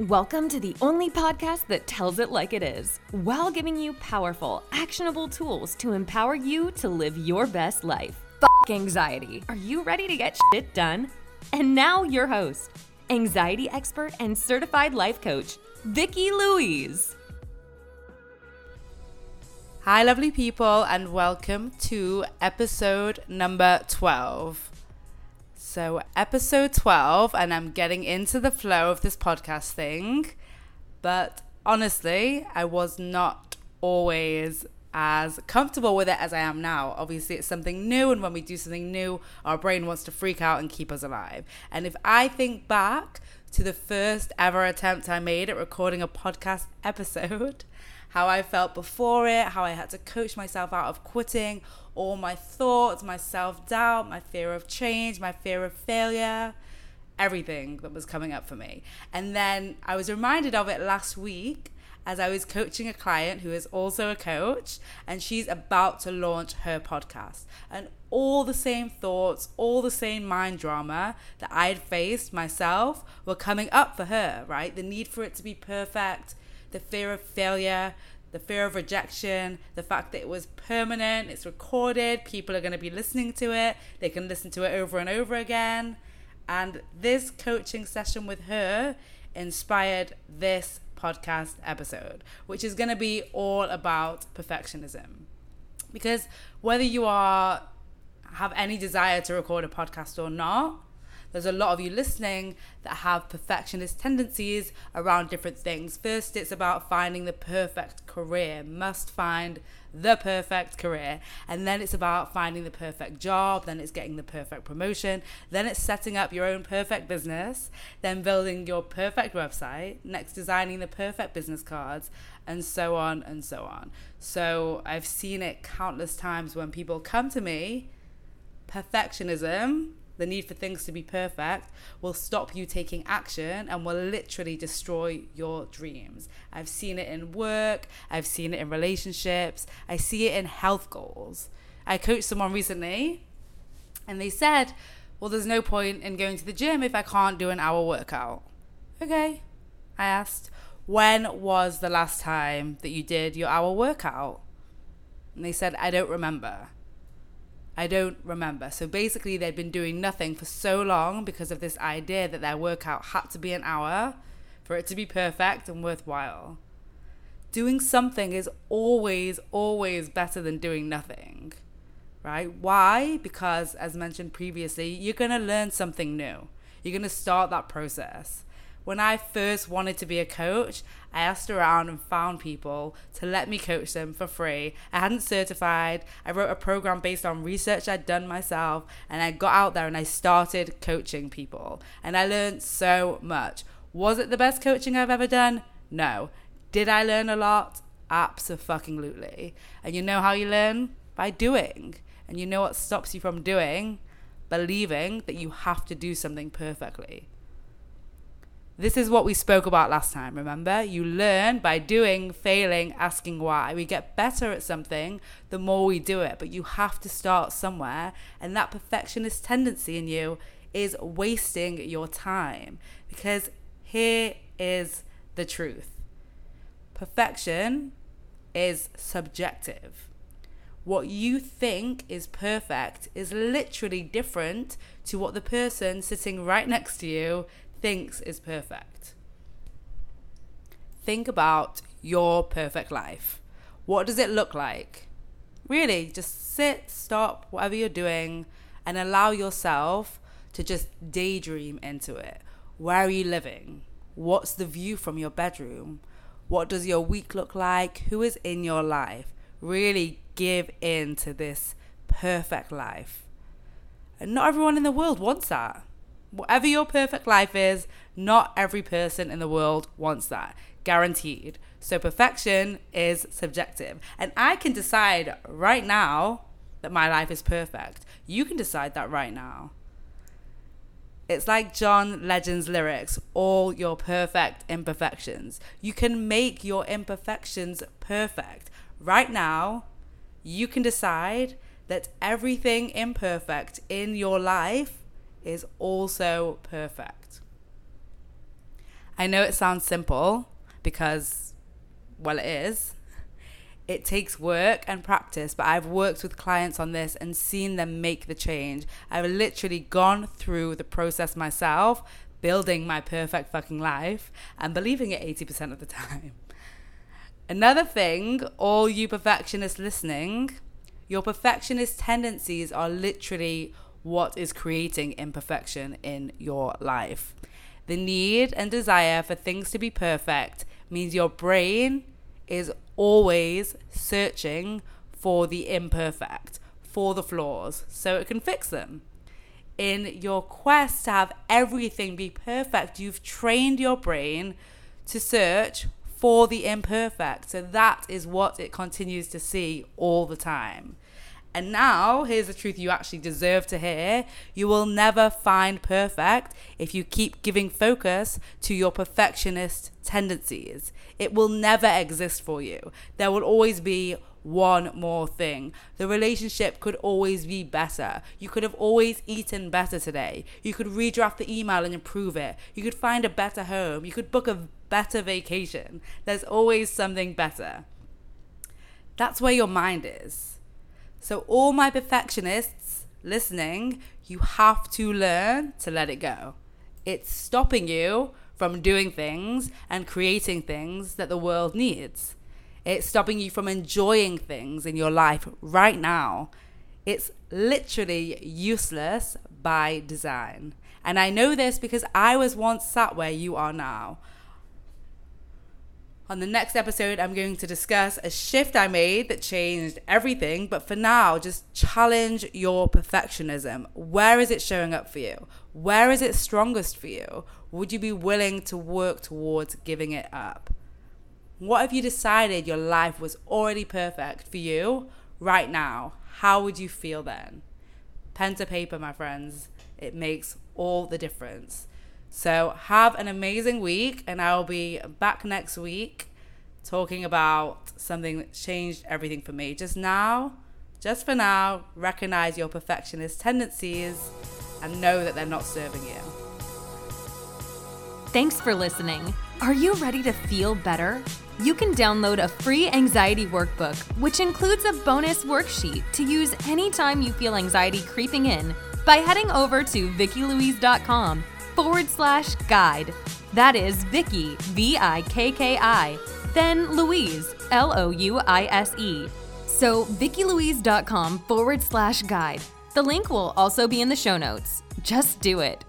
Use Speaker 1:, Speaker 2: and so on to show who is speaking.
Speaker 1: Welcome to the only podcast that tells it like it is, while giving you powerful, actionable tools to empower you to live your best life. Fuck anxiety. Are you ready to get shit done? And now your host, anxiety expert and certified life coach, Vicki Louise.
Speaker 2: Hi, lovely people, and welcome to episode number 12. So, episode 12, and I'm getting into the flow of this podcast thing. But honestly, I was not always as comfortable with it as I am now. Obviously, it's something new, and when we do something new, our brain wants to freak out and keep us alive. And if I think back to the first ever attempt I made at recording a podcast episode, how I felt before it, how I had to coach myself out of quitting, all my thoughts, my self doubt, my fear of change, my fear of failure, everything that was coming up for me. And then I was reminded of it last week as I was coaching a client who is also a coach, and she's about to launch her podcast. And all the same thoughts, all the same mind drama that I had faced myself were coming up for her, right? The need for it to be perfect the fear of failure, the fear of rejection, the fact that it was permanent, it's recorded, people are going to be listening to it, they can listen to it over and over again. And this coaching session with her inspired this podcast episode, which is going to be all about perfectionism. Because whether you are have any desire to record a podcast or not, there's a lot of you listening that have perfectionist tendencies around different things. First, it's about finding the perfect career, must find the perfect career. And then it's about finding the perfect job, then it's getting the perfect promotion, then it's setting up your own perfect business, then building your perfect website, next designing the perfect business cards, and so on and so on. So I've seen it countless times when people come to me, perfectionism the need for things to be perfect will stop you taking action and will literally destroy your dreams. I've seen it in work, I've seen it in relationships, I see it in health goals. I coached someone recently and they said, Well, there's no point in going to the gym if I can't do an hour workout. Okay, I asked, When was the last time that you did your hour workout? And they said, I don't remember. I don't remember. So basically, they'd been doing nothing for so long because of this idea that their workout had to be an hour for it to be perfect and worthwhile. Doing something is always, always better than doing nothing, right? Why? Because, as mentioned previously, you're going to learn something new. You're going to start that process when I first wanted to be a coach, I asked around and found people to let me coach them for free. I hadn't certified. I wrote a program based on research I'd done myself, and I got out there and I started coaching people. And I learned so much. Was it the best coaching I've ever done? No. Did I learn a lot? Absolutely. And you know how you learn? By doing. And you know what stops you from doing? Believing that you have to do something perfectly. This is what we spoke about last time, remember? You learn by doing, failing, asking why. We get better at something the more we do it, but you have to start somewhere. And that perfectionist tendency in you is wasting your time. Because here is the truth perfection is subjective. What you think is perfect is literally different to what the person sitting right next to you thinks is perfect. Think about your perfect life. What does it look like? Really, just sit, stop, whatever you're doing, and allow yourself to just daydream into it. Where are you living? What's the view from your bedroom? What does your week look like? Who is in your life? Really give in to this perfect life. And not everyone in the world wants that whatever your perfect life is, not every person in the world wants that. Guaranteed. So perfection is subjective. And I can decide right now that my life is perfect. You can decide that right now. It's like John Legend's lyrics, all your perfect imperfections. You can make your imperfections perfect. Right now, you can decide that everything imperfect in your life is also perfect. I know it sounds simple because, well, it is. It takes work and practice, but I've worked with clients on this and seen them make the change. I've literally gone through the process myself, building my perfect fucking life and believing it 80% of the time. Another thing, all you perfectionists listening, your perfectionist tendencies are literally what is creating imperfection in your life. The need and desire for things to be perfect means your brain is always searching for the imperfect, for the flaws, so it can fix them. In your quest to have everything be perfect, you've trained your brain to search for the imperfect. So that is what it continues to see all the time. And now, here's the truth you actually deserve to hear. You will never find perfect if you keep giving focus to your perfectionist tendencies. It will never exist for you. There will always be one more thing. The relationship could always be better. You could have always eaten better today. You could redraft the email and improve it. You could find a better home. You could book a better vacation. There's always something better. That's where your mind is. So, all my perfectionists listening, you have to learn to let it go. It's stopping you from doing things and creating things that the world needs. It's stopping you from enjoying things in your life right now. It's literally useless by design. And I know this because I was once sat where you are now. On the next episode, I'm going to discuss a shift I made that changed everything. But for now, just challenge your perfectionism. Where is it showing up for you? Where is it strongest for you? Would you be willing to work towards giving it up? What if you decided your life was already perfect for you right now? How would you feel then? Pen to paper, my friends. It makes all the difference. So have an amazing week, and I'll be back next week talking about something that changed everything for me. Just now, just for now, recognize your perfectionist tendencies and know that they're not serving you.
Speaker 1: Thanks for listening. Are you ready to feel better? You can download a free anxiety workbook, which includes a bonus worksheet to use anytime you feel anxiety creeping in by heading over to vickilouise.com forward slash guide. That is Vicki, V I K K I, then Louise, L O U I S E. So, vickilouise.com forward slash guide. The link will also be in the show notes. Just do it.